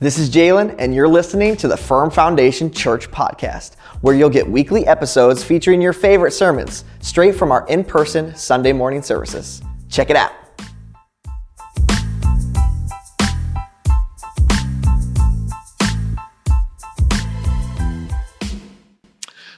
This is Jalen, and you're listening to the Firm Foundation Church podcast, where you'll get weekly episodes featuring your favorite sermons straight from our in person Sunday morning services. Check it out.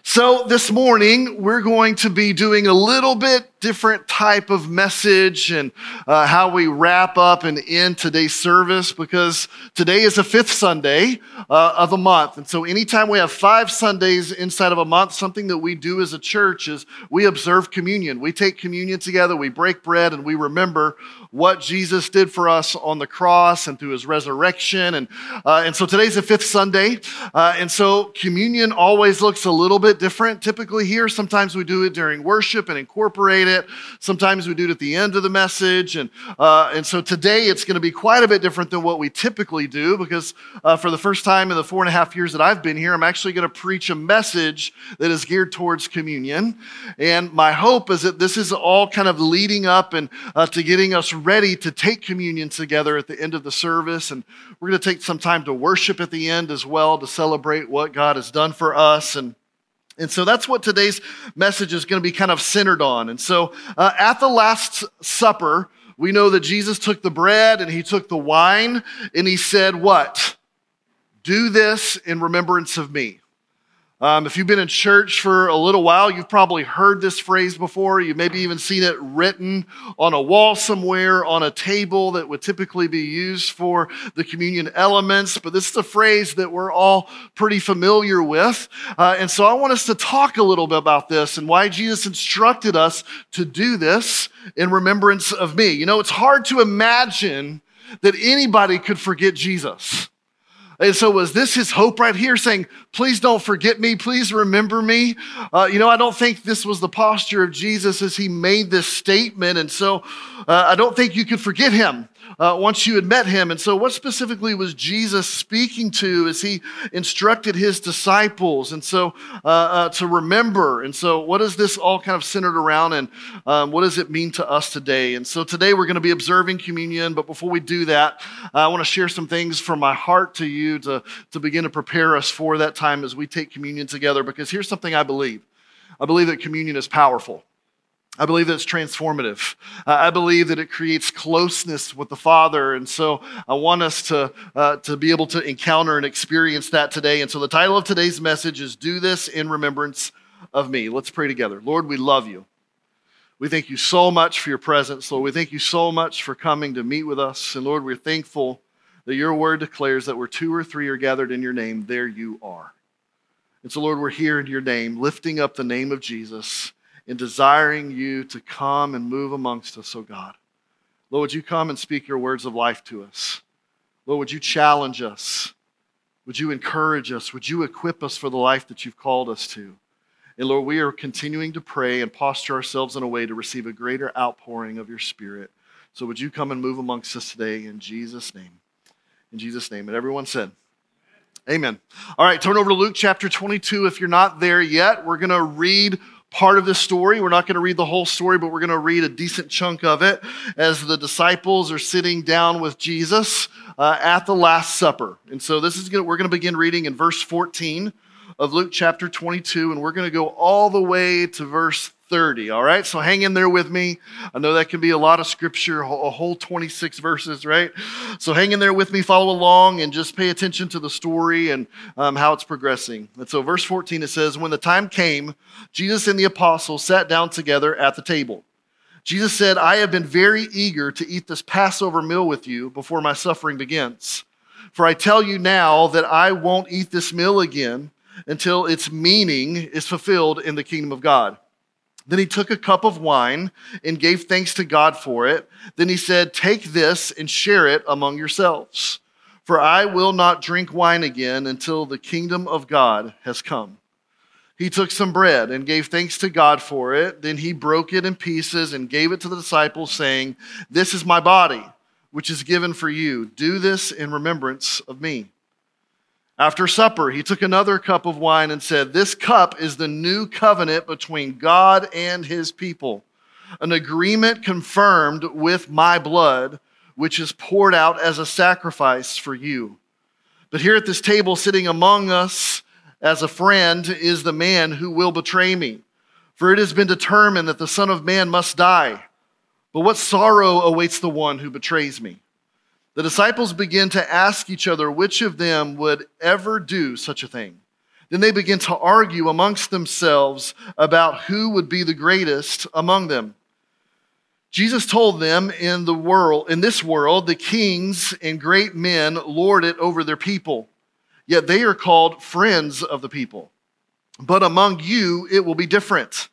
So, this morning, we're going to be doing a little bit different type of message and uh, how we wrap up and end today's service because today is the fifth Sunday uh, of a month. And so, anytime we have five Sundays inside of a month, something that we do as a church is we observe communion. We take communion together, we break bread, and we remember what Jesus did for us on the cross and through his resurrection. And, uh, and so, today's the fifth Sunday. Uh, and so, communion always looks a little bit different typically here. Sometimes we do it during worship and incorporate it. Sometimes we do it at the end of the message. And, uh, and so today it's going to be quite a bit different than what we typically do because uh, for the first time in the four and a half years that I've been here, I'm actually going to preach a message that is geared towards communion. And my hope is that this is all kind of leading up and uh, to getting us ready to take communion together at the end of the service. And we're going to take some time to worship at the end as well to celebrate what God has done for us. And and so that's what today's message is going to be kind of centered on. And so uh, at the Last Supper, we know that Jesus took the bread and he took the wine and he said, What? Do this in remembrance of me. Um, if you've been in church for a little while, you've probably heard this phrase before. You've maybe even seen it written on a wall somewhere, on a table that would typically be used for the communion elements. But this is a phrase that we're all pretty familiar with. Uh, and so I want us to talk a little bit about this and why Jesus instructed us to do this in remembrance of me. You know, it's hard to imagine that anybody could forget Jesus. And so, was this his hope right here, saying, Please don't forget me, please remember me? Uh, you know, I don't think this was the posture of Jesus as he made this statement. And so, uh, I don't think you could forget him uh, once you had met him. And so, what specifically was Jesus speaking to as he instructed his disciples? And so, uh, uh, to remember. And so, what is this all kind of centered around? And um, what does it mean to us today? And so, today we're going to be observing communion. But before we do that, I want to share some things from my heart to you to, to begin to prepare us for that time as we take communion together. Because here's something I believe I believe that communion is powerful. I believe that it's transformative. Uh, I believe that it creates closeness with the Father. And so I want us to, uh, to be able to encounter and experience that today. And so the title of today's message is Do This in Remembrance of Me. Let's pray together. Lord, we love you. We thank you so much for your presence, Lord. We thank you so much for coming to meet with us. And Lord, we're thankful that your word declares that where two or three are gathered in your name, there you are. And so, Lord, we're here in your name, lifting up the name of Jesus in desiring you to come and move amongst us, oh God. Lord, would you come and speak your words of life to us? Lord, would you challenge us? Would you encourage us? Would you equip us for the life that you've called us to? And Lord, we are continuing to pray and posture ourselves in a way to receive a greater outpouring of your Spirit. So would you come and move amongst us today in Jesus' name? In Jesus' name. And everyone said, Amen. All right, turn over to Luke chapter 22. If you're not there yet, we're going to read part of this story. We're not going to read the whole story, but we're going to read a decent chunk of it as the disciples are sitting down with Jesus uh, at the Last Supper. And so this is to, we're going to begin reading in verse 14 of Luke chapter 22, and we're going to go all the way to verse 30. All right, so hang in there with me. I know that can be a lot of scripture, a whole 26 verses, right? So hang in there with me, follow along, and just pay attention to the story and um, how it's progressing. And so, verse 14 it says, When the time came, Jesus and the apostles sat down together at the table. Jesus said, I have been very eager to eat this Passover meal with you before my suffering begins. For I tell you now that I won't eat this meal again until its meaning is fulfilled in the kingdom of God. Then he took a cup of wine and gave thanks to God for it. Then he said, Take this and share it among yourselves. For I will not drink wine again until the kingdom of God has come. He took some bread and gave thanks to God for it. Then he broke it in pieces and gave it to the disciples, saying, This is my body, which is given for you. Do this in remembrance of me. After supper, he took another cup of wine and said, This cup is the new covenant between God and his people, an agreement confirmed with my blood, which is poured out as a sacrifice for you. But here at this table, sitting among us as a friend, is the man who will betray me. For it has been determined that the Son of Man must die. But what sorrow awaits the one who betrays me? The disciples begin to ask each other which of them would ever do such a thing. Then they begin to argue amongst themselves about who would be the greatest among them. Jesus told them in the world, in this world, the kings and great men lord it over their people, yet they are called friends of the people. But among you, it will be different.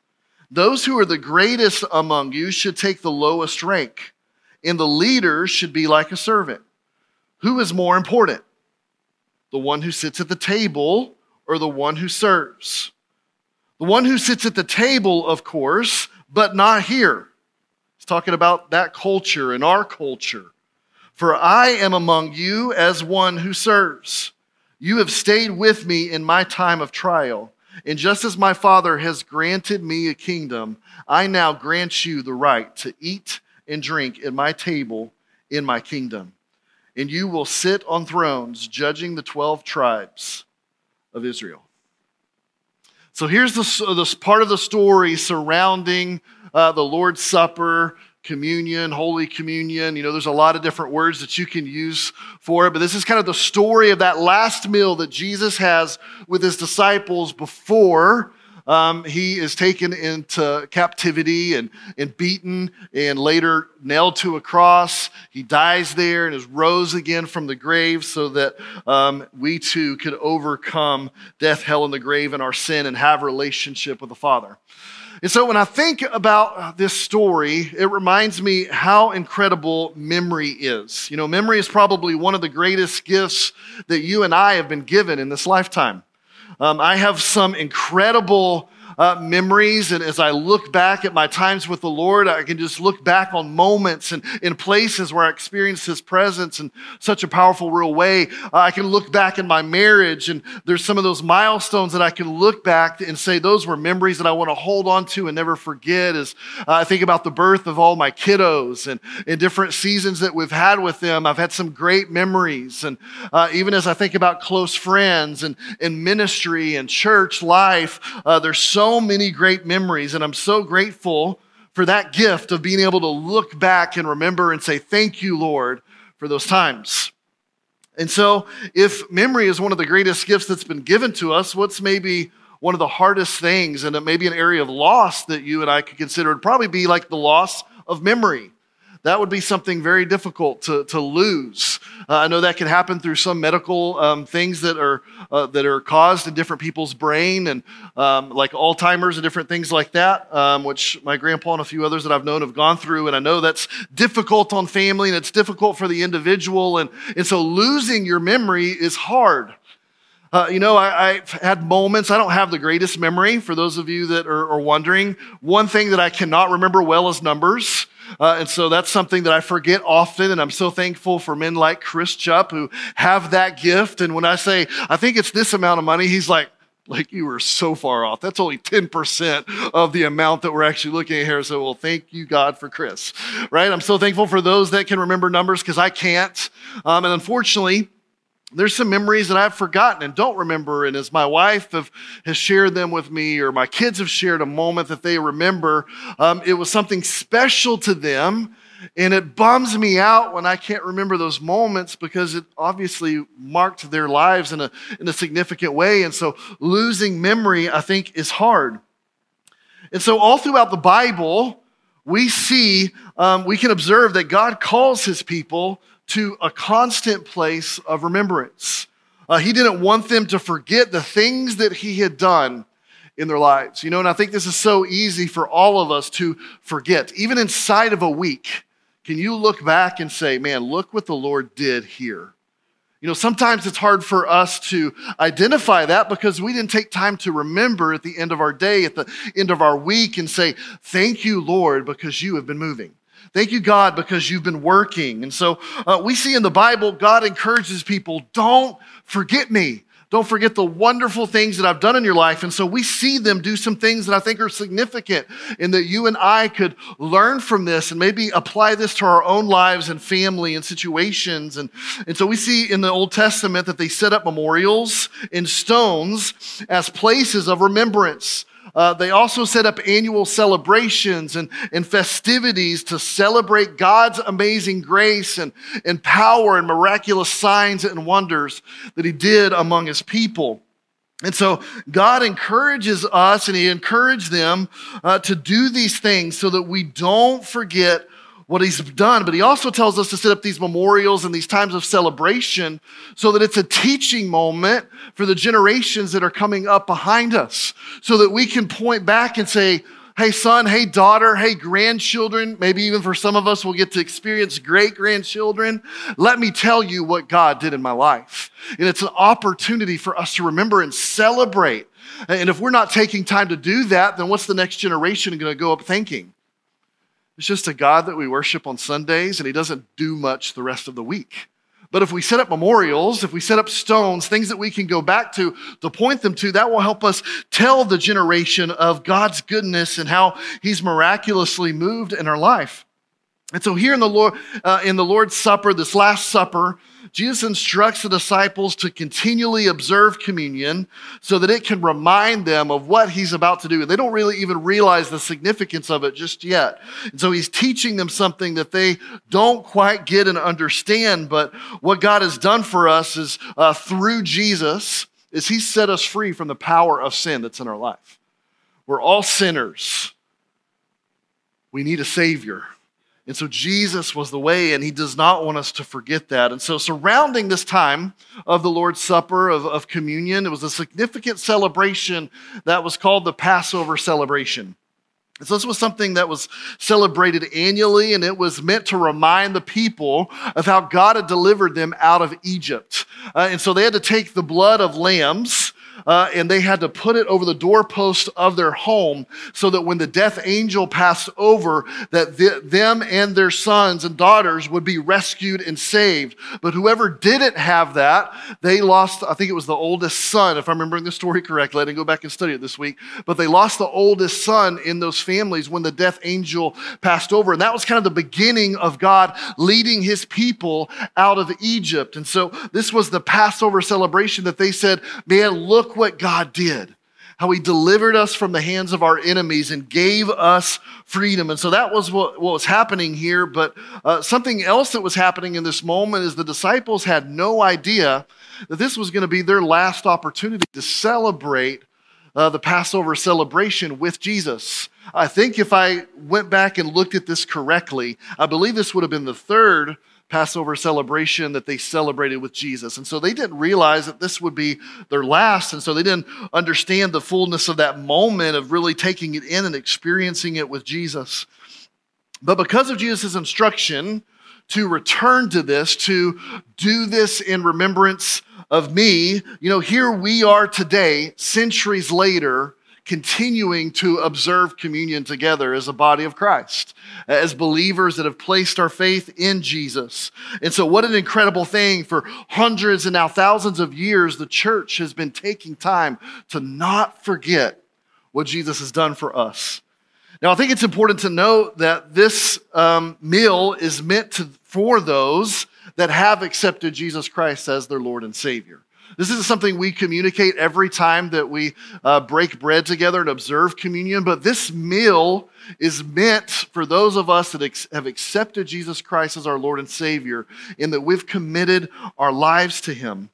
Those who are the greatest among you should take the lowest rank, and the leader should be like a servant. Who is more important? The one who sits at the table or the one who serves? The one who sits at the table, of course, but not here He's talking about that culture and our culture. For I am among you as one who serves. You have stayed with me in my time of trial. And just as my Father has granted me a kingdom, I now grant you the right to eat and drink at my table in my kingdom. And you will sit on thrones judging the 12 tribes of Israel. So here's the, this part of the story surrounding uh, the Lord's Supper, communion, Holy Communion. You know, there's a lot of different words that you can use for it, but this is kind of the story of that last meal that Jesus has with his disciples before um, he is taken into captivity and, and beaten and later nailed to a cross. He dies there and is rose again from the grave so that um, we too could overcome death, hell, and the grave and our sin and have relationship with the Father. And so when I think about this story, it reminds me how incredible memory is. You know, memory is probably one of the greatest gifts that you and I have been given in this lifetime. Um, I have some incredible uh, memories. And as I look back at my times with the Lord, I can just look back on moments and in places where I experienced His presence in such a powerful, real way. Uh, I can look back in my marriage, and there's some of those milestones that I can look back and say those were memories that I want to hold on to and never forget. As uh, I think about the birth of all my kiddos and in different seasons that we've had with them, I've had some great memories. And uh, even as I think about close friends and in ministry and church life, uh, there's so so many great memories, and I'm so grateful for that gift of being able to look back and remember and say, Thank you, Lord, for those times. And so, if memory is one of the greatest gifts that's been given to us, what's maybe one of the hardest things, and maybe an area of loss that you and I could consider would probably be like the loss of memory that would be something very difficult to, to lose. Uh, I know that can happen through some medical um, things that are, uh, that are caused in different people's brain, and um, like Alzheimer's and different things like that, um, which my grandpa and a few others that I've known have gone through. And I know that's difficult on family and it's difficult for the individual. And, and so losing your memory is hard. Uh, you know, I, have had moments, I don't have the greatest memory for those of you that are, are wondering. One thing that I cannot remember well is numbers. Uh, and so that's something that I forget often. And I'm so thankful for men like Chris Chupp who have that gift. And when I say, I think it's this amount of money, he's like, like you were so far off. That's only 10% of the amount that we're actually looking at here. So, well, thank you, God, for Chris, right? I'm so thankful for those that can remember numbers because I can't. Um, and unfortunately, there's some memories that I've forgotten and don't remember. And as my wife have, has shared them with me, or my kids have shared a moment that they remember, um, it was something special to them. And it bums me out when I can't remember those moments because it obviously marked their lives in a, in a significant way. And so losing memory, I think, is hard. And so, all throughout the Bible, we see, um, we can observe that God calls his people to a constant place of remembrance. Uh, he didn't want them to forget the things that he had done in their lives. You know, and I think this is so easy for all of us to forget. Even inside of a week, can you look back and say, man, look what the Lord did here? You know, sometimes it's hard for us to identify that because we didn't take time to remember at the end of our day, at the end of our week, and say, Thank you, Lord, because you have been moving. Thank you, God, because you've been working. And so uh, we see in the Bible, God encourages people don't forget me. Don't forget the wonderful things that I've done in your life. And so we see them do some things that I think are significant and that you and I could learn from this and maybe apply this to our own lives and family and situations. And, and so we see in the Old Testament that they set up memorials in stones as places of remembrance. Uh, they also set up annual celebrations and, and festivities to celebrate God's amazing grace and, and power and miraculous signs and wonders that He did among His people. And so God encourages us and He encouraged them uh, to do these things so that we don't forget what he's done, but he also tells us to set up these memorials and these times of celebration so that it's a teaching moment for the generations that are coming up behind us, so that we can point back and say, Hey, son, hey, daughter, hey, grandchildren, maybe even for some of us, we'll get to experience great grandchildren. Let me tell you what God did in my life. And it's an opportunity for us to remember and celebrate. And if we're not taking time to do that, then what's the next generation going to go up thinking? It's just a God that we worship on Sundays, and He doesn't do much the rest of the week. But if we set up memorials, if we set up stones, things that we can go back to to point them to, that will help us tell the generation of God's goodness and how He's miraculously moved in our life. And so here in the Lord, uh, in the Lord's Supper, this Last Supper, Jesus instructs the disciples to continually observe communion so that it can remind them of what he's about to do. And they don't really even realize the significance of it just yet. And so he's teaching them something that they don't quite get and understand. But what God has done for us is uh, through Jesus, is he set us free from the power of sin that's in our life. We're all sinners. We need a Savior. And so Jesus was the way, and he does not want us to forget that. And so, surrounding this time of the Lord's Supper, of, of communion, it was a significant celebration that was called the Passover celebration. So this was something that was celebrated annually, and it was meant to remind the people of how God had delivered them out of Egypt. Uh, and so they had to take the blood of lambs uh, and they had to put it over the doorpost of their home so that when the death angel passed over, that the, them and their sons and daughters would be rescued and saved. But whoever didn't have that, they lost. I think it was the oldest son, if I'm remembering the story correctly. I didn't go back and study it this week, but they lost the oldest son in those families when the death angel passed over, and that was kind of the beginning of God leading His people out of Egypt. And so this was the Passover celebration that they said, "Man, look." Look what God did. How he delivered us from the hands of our enemies and gave us freedom. And so that was what, what was happening here. But uh, something else that was happening in this moment is the disciples had no idea that this was going to be their last opportunity to celebrate uh, the Passover celebration with Jesus. I think if I went back and looked at this correctly, I believe this would have been the third Passover celebration that they celebrated with Jesus. And so they didn't realize that this would be their last. And so they didn't understand the fullness of that moment of really taking it in and experiencing it with Jesus. But because of Jesus' instruction to return to this, to do this in remembrance of me, you know, here we are today, centuries later, continuing to observe communion together as a body of Christ, as believers that have placed our faith in Jesus. And so, what an incredible thing for hundreds and now thousands of years, the church has been taking time to not forget what Jesus has done for us. Now, I think it's important to note that this um, meal is meant to, for those that have accepted Jesus Christ as their Lord and Savior. This isn't something we communicate every time that we uh, break bread together and observe communion, but this meal is meant for those of us that ex- have accepted Jesus Christ as our Lord and Savior, in that we've committed our lives to Him.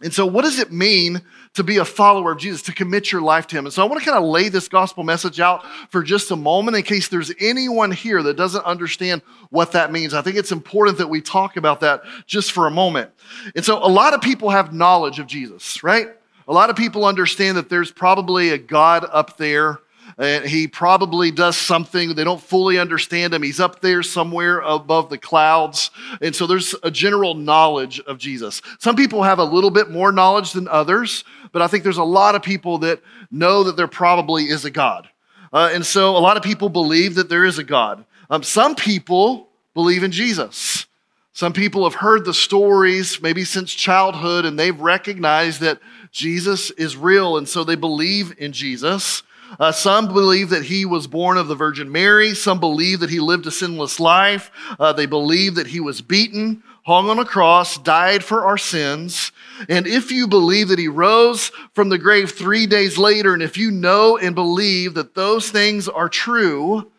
And so, what does it mean to be a follower of Jesus, to commit your life to Him? And so, I want to kind of lay this gospel message out for just a moment in case there's anyone here that doesn't understand what that means. I think it's important that we talk about that just for a moment. And so, a lot of people have knowledge of Jesus, right? A lot of people understand that there's probably a God up there and he probably does something. They don't fully understand him. He's up there somewhere above the clouds. And so there's a general knowledge of Jesus. Some people have a little bit more knowledge than others, but I think there's a lot of people that know that there probably is a God. Uh, and so a lot of people believe that there is a God. Um, some people believe in Jesus. Some people have heard the stories maybe since childhood and they've recognized that Jesus is real, and so they believe in Jesus. Uh, some believe that he was born of the Virgin Mary. Some believe that he lived a sinless life. Uh, they believe that he was beaten, hung on a cross, died for our sins. And if you believe that he rose from the grave three days later, and if you know and believe that those things are true,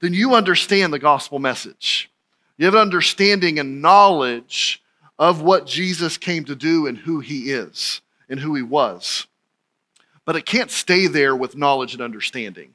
then you understand the gospel message. You have an understanding and knowledge of what Jesus came to do and who he is and who he was but it can't stay there with knowledge and understanding.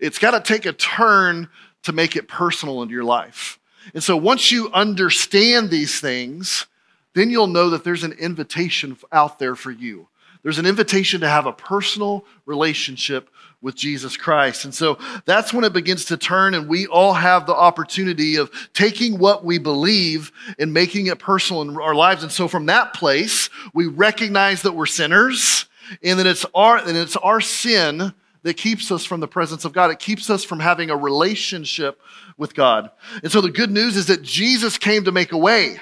It's got to take a turn to make it personal in your life. And so once you understand these things, then you'll know that there's an invitation out there for you. There's an invitation to have a personal relationship with Jesus Christ. And so that's when it begins to turn, and we all have the opportunity of taking what we believe and making it personal in our lives. And so from that place, we recognize that we're sinners and that it's our, and it's our sin that keeps us from the presence of God. It keeps us from having a relationship with God. And so the good news is that Jesus came to make a way.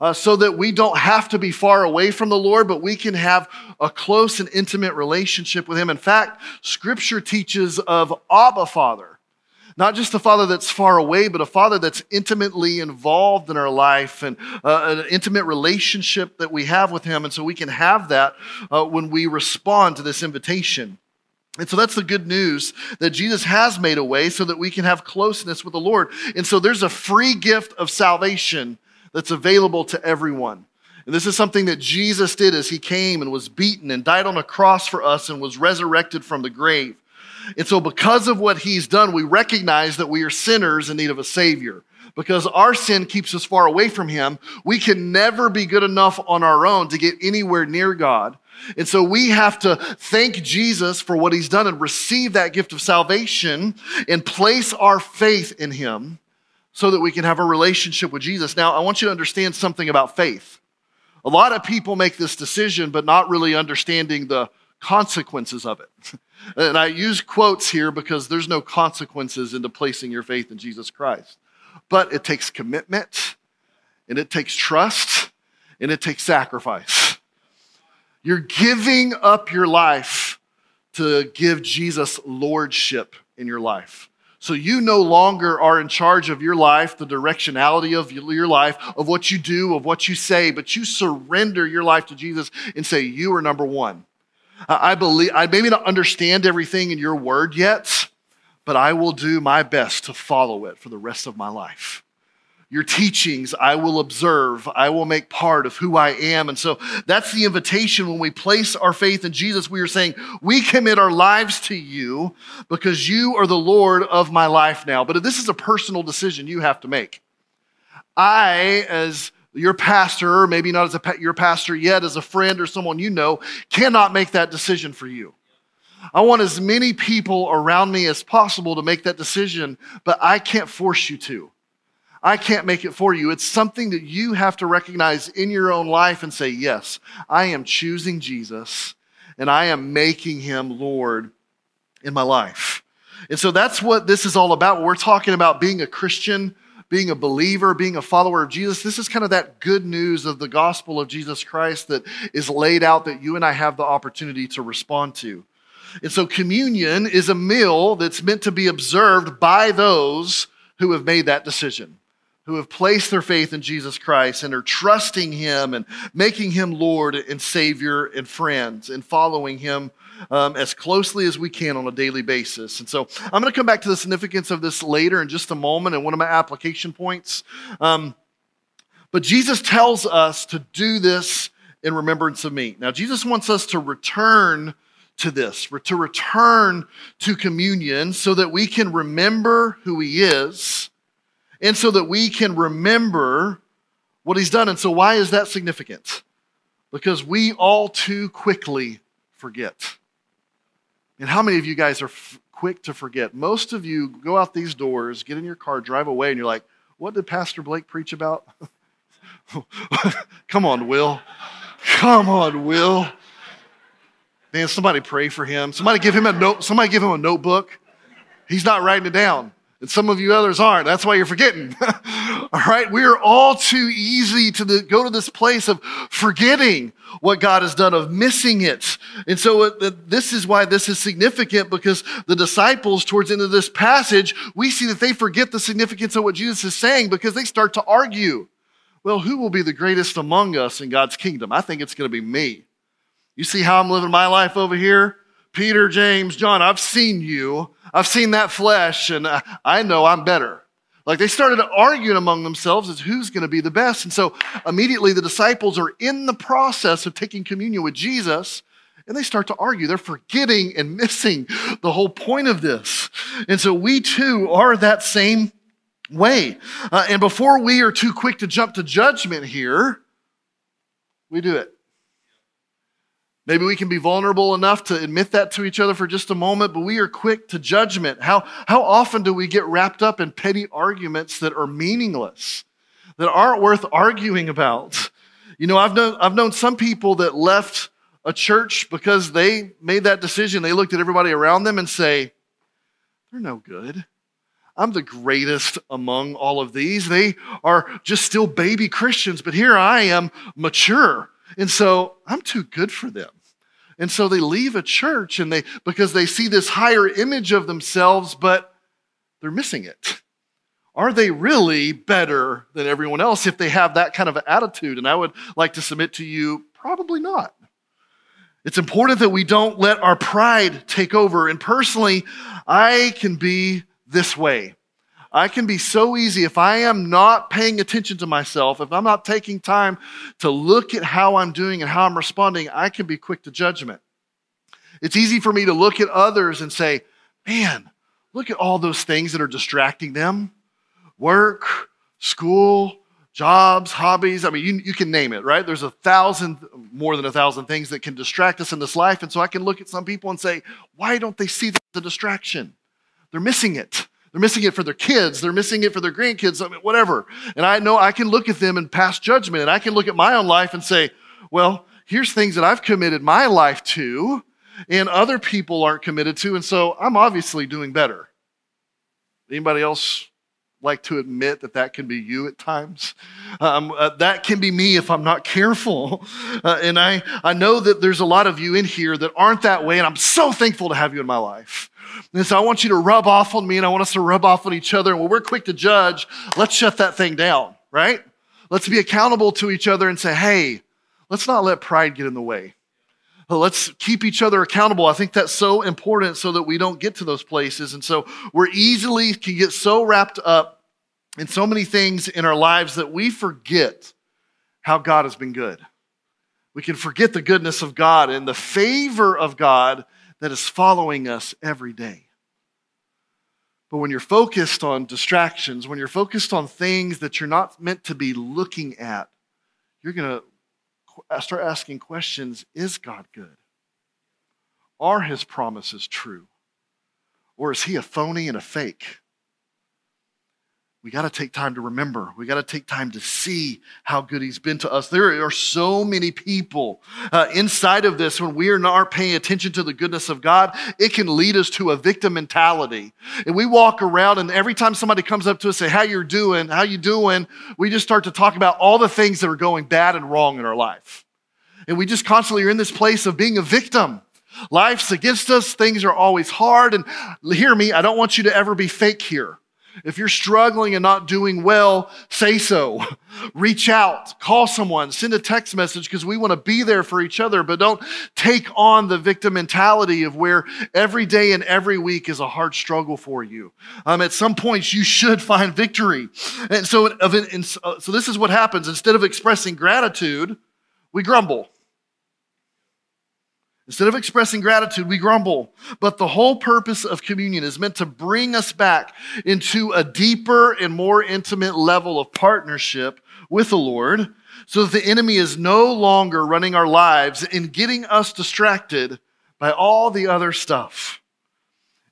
Uh, so that we don't have to be far away from the Lord, but we can have a close and intimate relationship with Him. In fact, Scripture teaches of Abba Father. Not just a father that's far away, but a father that's intimately involved in our life and uh, an intimate relationship that we have with him. And so we can have that uh, when we respond to this invitation. And so that's the good news that Jesus has made a way so that we can have closeness with the Lord. And so there's a free gift of salvation that's available to everyone. And this is something that Jesus did as he came and was beaten and died on a cross for us and was resurrected from the grave. And so, because of what he's done, we recognize that we are sinners in need of a Savior. Because our sin keeps us far away from him, we can never be good enough on our own to get anywhere near God. And so we have to thank Jesus for what he's done and receive that gift of salvation and place our faith in him so that we can have a relationship with Jesus. Now, I want you to understand something about faith. A lot of people make this decision, but not really understanding the consequences of it. And I use quotes here because there's no consequences into placing your faith in Jesus Christ. But it takes commitment, and it takes trust, and it takes sacrifice. You're giving up your life to give Jesus lordship in your life. So you no longer are in charge of your life, the directionality of your life, of what you do, of what you say, but you surrender your life to Jesus and say, You are number one. I believe, I maybe not understand everything in your word yet, but I will do my best to follow it for the rest of my life. Your teachings I will observe, I will make part of who I am. And so that's the invitation when we place our faith in Jesus. We are saying, We commit our lives to you because you are the Lord of my life now. But this is a personal decision you have to make. I, as your pastor, or maybe not as a, your pastor yet, as a friend or someone you know, cannot make that decision for you. I want as many people around me as possible to make that decision, but I can't force you to. I can't make it for you. It's something that you have to recognize in your own life and say, Yes, I am choosing Jesus and I am making him Lord in my life. And so that's what this is all about. We're talking about being a Christian being a believer, being a follower of Jesus. This is kind of that good news of the gospel of Jesus Christ that is laid out that you and I have the opportunity to respond to. And so, communion is a meal that's meant to be observed by those who have made that decision, who have placed their faith in Jesus Christ and are trusting Him and making Him Lord and Savior and friends and following Him um, as closely as we can on a daily basis. And so I'm going to come back to the significance of this later in just a moment and one of my application points. Um, but Jesus tells us to do this in remembrance of me. Now, Jesus wants us to return to this, to return to communion so that we can remember who he is and so that we can remember what he's done. And so, why is that significant? Because we all too quickly forget. And how many of you guys are f- quick to forget? Most of you go out these doors, get in your car, drive away, and you're like, what did Pastor Blake preach about? Come on, Will. Come on, Will. Man, somebody pray for him. Somebody give him a note. Somebody give him a notebook. He's not writing it down. And some of you others aren't. That's why you're forgetting. all right. We are all too easy to the, go to this place of forgetting what God has done, of missing it. And so uh, this is why this is significant because the disciples, towards the end of this passage, we see that they forget the significance of what Jesus is saying because they start to argue. Well, who will be the greatest among us in God's kingdom? I think it's going to be me. You see how I'm living my life over here? Peter, James, John, I've seen you. I've seen that flesh, and I know I'm better. Like they started arguing among themselves as who's going to be the best. And so immediately the disciples are in the process of taking communion with Jesus, and they start to argue. They're forgetting and missing the whole point of this. And so we too are that same way. Uh, and before we are too quick to jump to judgment here, we do it. Maybe we can be vulnerable enough to admit that to each other for just a moment, but we are quick to judgment. How, how often do we get wrapped up in petty arguments that are meaningless, that aren't worth arguing about? You know, I've known, I've known some people that left a church because they made that decision. They looked at everybody around them and say, they're no good. I'm the greatest among all of these. They are just still baby Christians, but here I am mature. And so I'm too good for them. And so they leave a church and they because they see this higher image of themselves, but they're missing it. Are they really better than everyone else if they have that kind of attitude? And I would like to submit to you, probably not. It's important that we don't let our pride take over. And personally, I can be this way. I can be so easy if I am not paying attention to myself, if I'm not taking time to look at how I'm doing and how I'm responding, I can be quick to judgment. It's easy for me to look at others and say, man, look at all those things that are distracting them work, school, jobs, hobbies. I mean, you, you can name it, right? There's a thousand, more than a thousand things that can distract us in this life. And so I can look at some people and say, why don't they see the distraction? They're missing it. They're missing it for their kids. They're missing it for their grandkids, I mean, whatever. And I know I can look at them and pass judgment. And I can look at my own life and say, well, here's things that I've committed my life to and other people aren't committed to. And so I'm obviously doing better. Anybody else like to admit that that can be you at times. Um, uh, that can be me if I'm not careful. Uh, and I, I know that there's a lot of you in here that aren't that way, and I'm so thankful to have you in my life. And so I want you to rub off on me, and I want us to rub off on each other. And when we're quick to judge, let's shut that thing down, right? Let's be accountable to each other and say, hey, let's not let pride get in the way. Let's keep each other accountable. I think that's so important so that we don't get to those places. And so we're easily can get so wrapped up in so many things in our lives that we forget how God has been good. We can forget the goodness of God and the favor of God that is following us every day. But when you're focused on distractions, when you're focused on things that you're not meant to be looking at, you're going to uh, start asking questions Is God good? Are his promises true? Or is he a phony and a fake? We got to take time to remember. We got to take time to see how good he's been to us. There are so many people uh, inside of this when we are not paying attention to the goodness of God, it can lead us to a victim mentality. And we walk around and every time somebody comes up to us and say, how you doing? How you doing? We just start to talk about all the things that are going bad and wrong in our life. And we just constantly are in this place of being a victim. Life's against us. Things are always hard. And hear me, I don't want you to ever be fake here. If you're struggling and not doing well, say so. Reach out, call someone, send a text message because we want to be there for each other, but don't take on the victim mentality of where every day and every week is a hard struggle for you. Um, at some points, you should find victory. And so, so this is what happens. Instead of expressing gratitude, we grumble. Instead of expressing gratitude, we grumble. But the whole purpose of communion is meant to bring us back into a deeper and more intimate level of partnership with the Lord so that the enemy is no longer running our lives and getting us distracted by all the other stuff.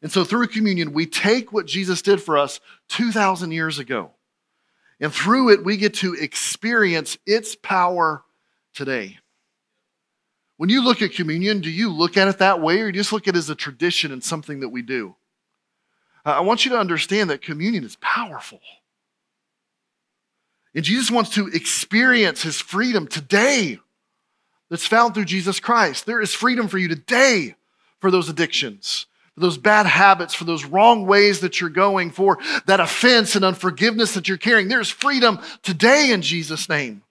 And so through communion, we take what Jesus did for us 2,000 years ago. And through it, we get to experience its power today. When you look at communion, do you look at it that way or do you just look at it as a tradition and something that we do? I want you to understand that communion is powerful. And Jesus wants to experience his freedom today that's found through Jesus Christ. There is freedom for you today for those addictions, for those bad habits, for those wrong ways that you're going, for that offense and unforgiveness that you're carrying. There's freedom today in Jesus' name.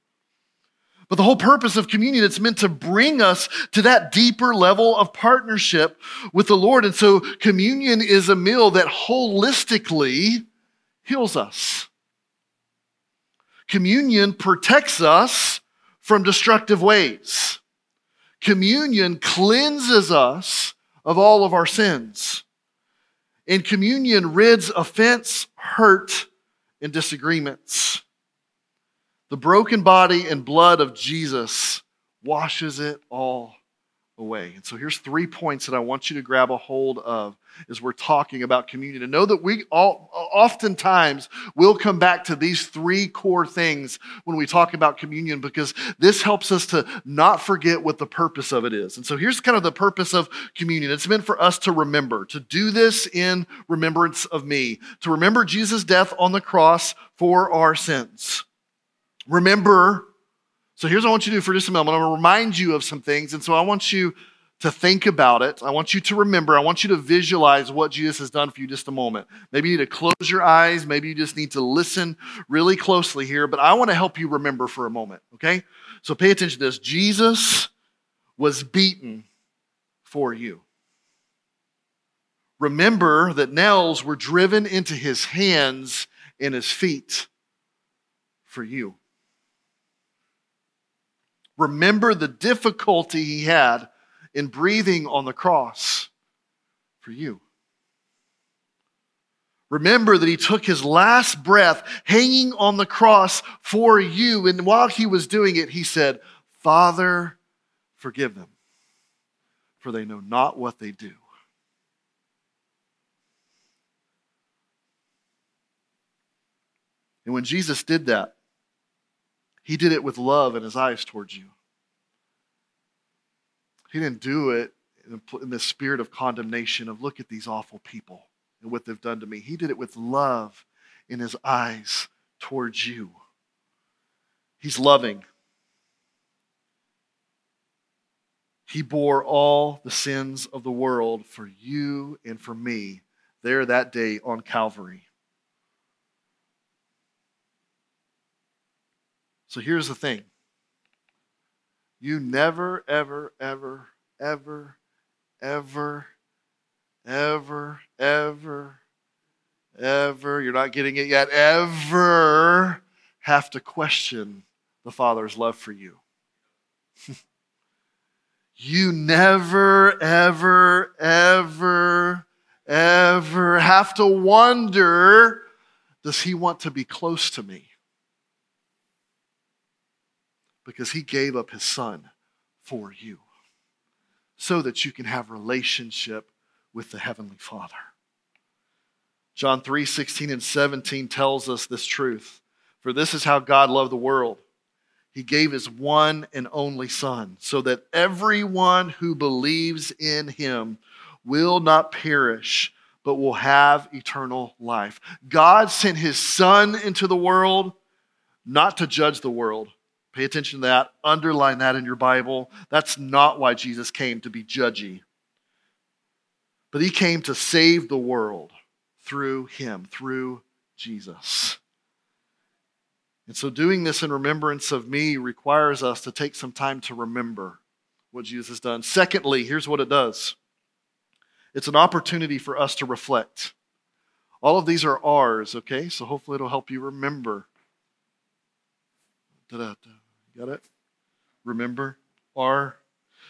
But the whole purpose of communion, it's meant to bring us to that deeper level of partnership with the Lord. And so communion is a meal that holistically heals us. Communion protects us from destructive ways. Communion cleanses us of all of our sins. And communion rids offense, hurt, and disagreements. The broken body and blood of Jesus washes it all away. And so here's three points that I want you to grab a hold of as we're talking about communion. And know that we all oftentimes will come back to these three core things when we talk about communion because this helps us to not forget what the purpose of it is. And so here's kind of the purpose of communion. It's meant for us to remember, to do this in remembrance of me, to remember Jesus' death on the cross for our sins. Remember so here's what I want you to do for just a moment. I'm going to remind you of some things. And so I want you to think about it. I want you to remember. I want you to visualize what Jesus has done for you just a moment. Maybe you need to close your eyes. Maybe you just need to listen really closely here. But I want to help you remember for a moment, okay? So pay attention to this. Jesus was beaten for you. Remember that nails were driven into his hands and his feet for you. Remember the difficulty he had in breathing on the cross for you. Remember that he took his last breath hanging on the cross for you. And while he was doing it, he said, Father, forgive them, for they know not what they do. And when Jesus did that, he did it with love in his eyes towards you. He didn't do it in the spirit of condemnation of look at these awful people and what they've done to me. He did it with love in his eyes towards you. He's loving. He bore all the sins of the world for you and for me there that day on Calvary. So here's the thing you never, ever, ever, ever, ever, ever, ever, ever, you're not getting it yet, ever have to question the Father's love for you. you never, ever, ever, ever have to wonder does He want to be close to me? Because he gave up his son for you so that you can have relationship with the heavenly father. John 3 16 and 17 tells us this truth. For this is how god loved the world. He gave his one and only son so that everyone who believes in him will not perish but will have eternal life. God sent his son into the world not to judge the world Pay attention to that. Underline that in your Bible. That's not why Jesus came to be judgy. But he came to save the world through him, through Jesus. And so, doing this in remembrance of me requires us to take some time to remember what Jesus has done. Secondly, here's what it does it's an opportunity for us to reflect. All of these are ours, okay? So, hopefully, it'll help you remember. Da-da-da. Got it? Remember? R.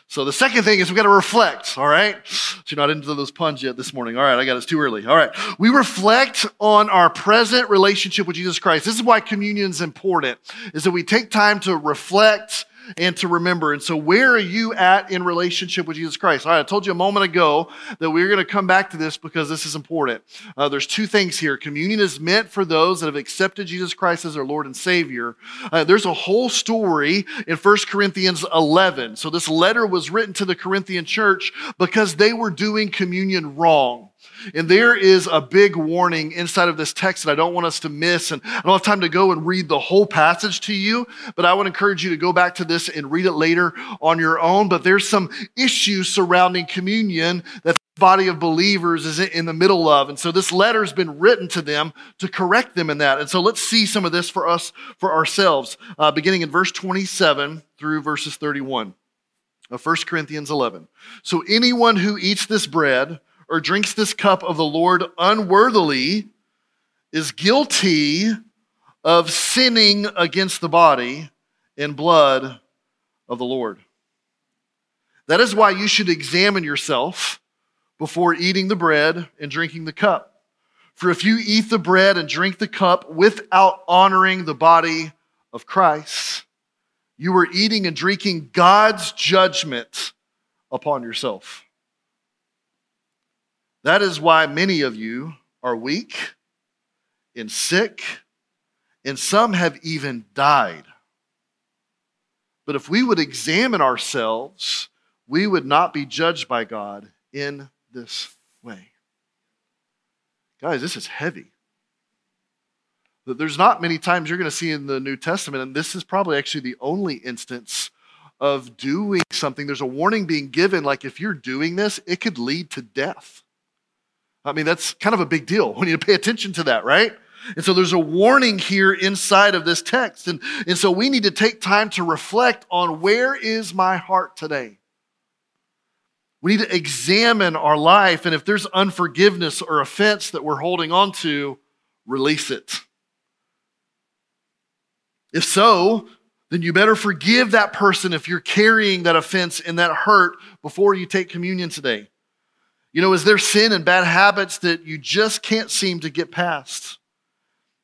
So the second thing is we got to reflect, all right? So you're not into those puns yet this morning. All right, I got it. It's too early. All right. We reflect on our present relationship with Jesus Christ. This is why communion is important, is that we take time to reflect and to remember. And so, where are you at in relationship with Jesus Christ? All right, I told you a moment ago that we are going to come back to this because this is important. Uh, there's two things here. Communion is meant for those that have accepted Jesus Christ as their Lord and Savior. Uh, there's a whole story in 1 Corinthians 11. So, this letter was written to the Corinthian church because they were doing communion wrong. And there is a big warning inside of this text that I don't want us to miss. And I don't have time to go and read the whole passage to you, but I would encourage you to go back to this and read it later on your own. But there's some issues surrounding communion that the body of believers is in the middle of. And so this letter has been written to them to correct them in that. And so let's see some of this for us, for ourselves, uh, beginning in verse 27 through verses 31 of 1 Corinthians 11. So anyone who eats this bread, or drinks this cup of the Lord unworthily is guilty of sinning against the body and blood of the Lord. That is why you should examine yourself before eating the bread and drinking the cup. For if you eat the bread and drink the cup without honoring the body of Christ, you are eating and drinking God's judgment upon yourself. That is why many of you are weak and sick, and some have even died. But if we would examine ourselves, we would not be judged by God in this way. Guys, this is heavy. There's not many times you're going to see in the New Testament, and this is probably actually the only instance of doing something. There's a warning being given, like if you're doing this, it could lead to death. I mean, that's kind of a big deal. We need to pay attention to that, right? And so there's a warning here inside of this text. And, and so we need to take time to reflect on where is my heart today? We need to examine our life. And if there's unforgiveness or offense that we're holding on to, release it. If so, then you better forgive that person if you're carrying that offense and that hurt before you take communion today. You know, is there sin and bad habits that you just can't seem to get past?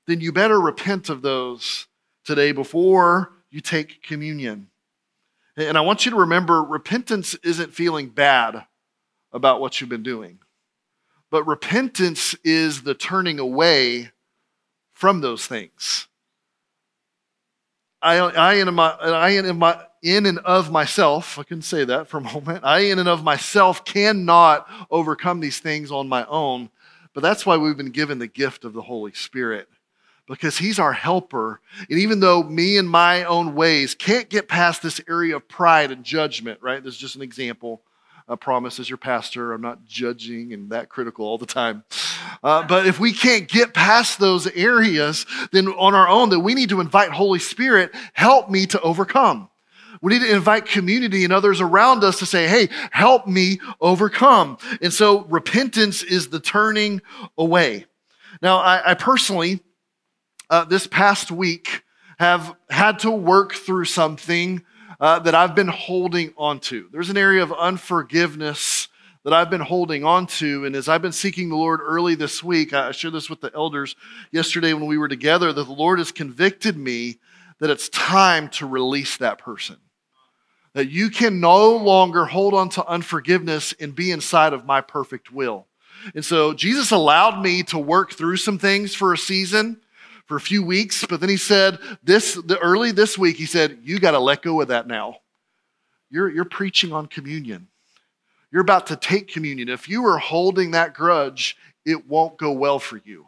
Then you better repent of those today before you take communion. And I want you to remember repentance isn't feeling bad about what you've been doing, but repentance is the turning away from those things. I, I, in my, I in, my, in and of myself, I can say that for a moment, I in and of myself cannot overcome these things on my own. But that's why we've been given the gift of the Holy Spirit because he's our helper. And even though me and my own ways can't get past this area of pride and judgment, right? This is just an example. I promise, as your pastor, I'm not judging and that critical all the time. Uh, but if we can't get past those areas, then on our own, then we need to invite Holy Spirit, help me to overcome. We need to invite community and others around us to say, hey, help me overcome. And so repentance is the turning away. Now, I, I personally, uh, this past week, have had to work through something uh, that I've been holding on to. There's an area of unforgiveness that I've been holding on to. And as I've been seeking the Lord early this week, I shared this with the elders yesterday when we were together, that the Lord has convicted me that it's time to release that person. That you can no longer hold on to unforgiveness and be inside of my perfect will. And so Jesus allowed me to work through some things for a season for a few weeks, but then he said this the early this week, he said, You got to let go of that now. You're, you're preaching on communion. You're about to take communion. If you are holding that grudge, it won't go well for you.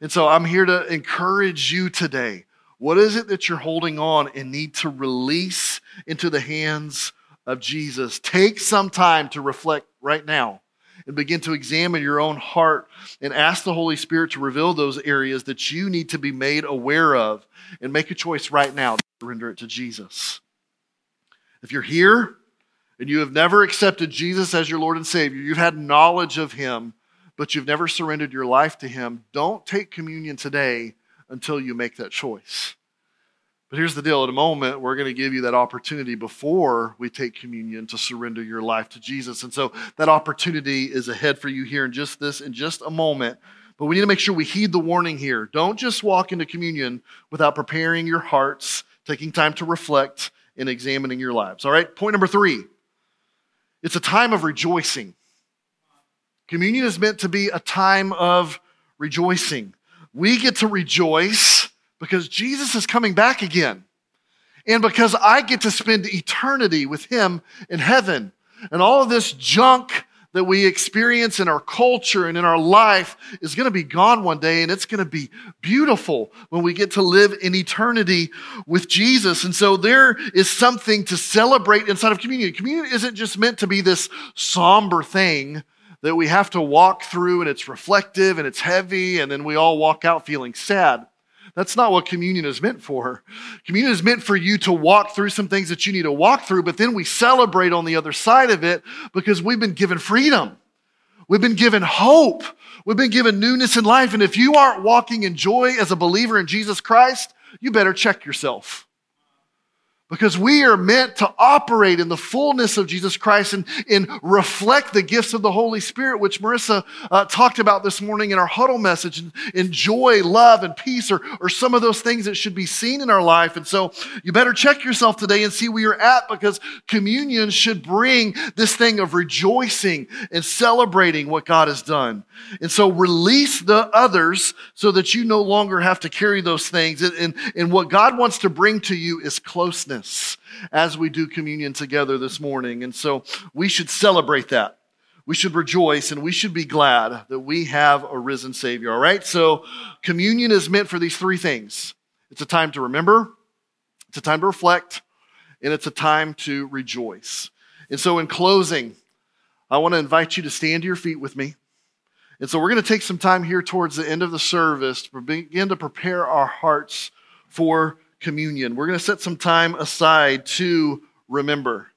And so I'm here to encourage you today. What is it that you're holding on and need to release into the hands of Jesus? Take some time to reflect right now and begin to examine your own heart and ask the Holy Spirit to reveal those areas that you need to be made aware of and make a choice right now to surrender it to Jesus. If you're here and you have never accepted Jesus as your Lord and Savior, you've had knowledge of Him, but you've never surrendered your life to Him, don't take communion today until you make that choice. But here's the deal at a moment, we're going to give you that opportunity before we take communion to surrender your life to Jesus. And so that opportunity is ahead for you here in just this, in just a moment. But we need to make sure we heed the warning here. Don't just walk into communion without preparing your hearts, taking time to reflect, and examining your lives. All right, point number three it's a time of rejoicing. Communion is meant to be a time of rejoicing. We get to rejoice because Jesus is coming back again. And because I get to spend eternity with him in heaven. And all of this junk that we experience in our culture and in our life is going to be gone one day, and it's going to be beautiful when we get to live in eternity with Jesus. And so there is something to celebrate inside of communion. Communion isn't just meant to be this somber thing that we have to walk through and it's reflective and it's heavy, and then we all walk out feeling sad. That's not what communion is meant for. Communion is meant for you to walk through some things that you need to walk through, but then we celebrate on the other side of it because we've been given freedom. We've been given hope. We've been given newness in life. And if you aren't walking in joy as a believer in Jesus Christ, you better check yourself because we are meant to operate in the fullness of Jesus Christ and, and reflect the gifts of the Holy Spirit, which Marissa uh, talked about this morning in our huddle message. And, and joy, love, and peace are, are some of those things that should be seen in our life. And so you better check yourself today and see where you're at because communion should bring this thing of rejoicing and celebrating what God has done. And so release the others so that you no longer have to carry those things. And, and, and what God wants to bring to you is closeness as we do communion together this morning. And so we should celebrate that. We should rejoice and we should be glad that we have a risen Savior. All right? So communion is meant for these three things it's a time to remember, it's a time to reflect, and it's a time to rejoice. And so, in closing, I want to invite you to stand to your feet with me. And so, we're going to take some time here towards the end of the service to begin to prepare our hearts for communion. We're going to set some time aside to remember.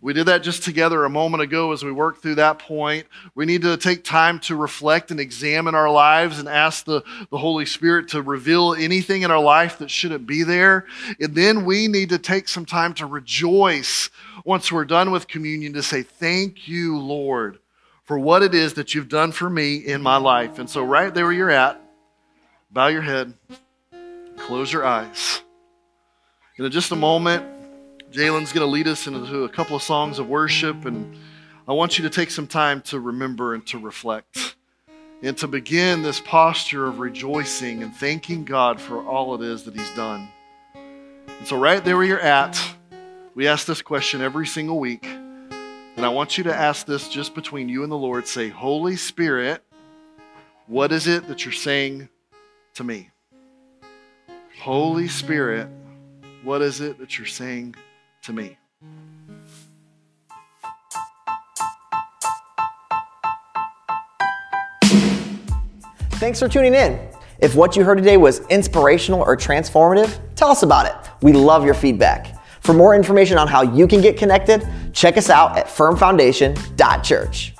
We did that just together a moment ago as we worked through that point. We need to take time to reflect and examine our lives and ask the, the Holy Spirit to reveal anything in our life that shouldn't be there. And then we need to take some time to rejoice once we're done with communion to say, Thank you, Lord, for what it is that you've done for me in my life. And so, right there where you're at, bow your head. Close your eyes. In just a moment, Jalen's going to lead us into a couple of songs of worship, and I want you to take some time to remember and to reflect and to begin this posture of rejoicing and thanking God for all it is that He's done. And so, right there where you're at, we ask this question every single week. And I want you to ask this just between you and the Lord. Say, Holy Spirit, what is it that you're saying to me? Holy Spirit, what is it that you're saying to me? Thanks for tuning in. If what you heard today was inspirational or transformative, tell us about it. We love your feedback. For more information on how you can get connected, check us out at firmfoundation.church.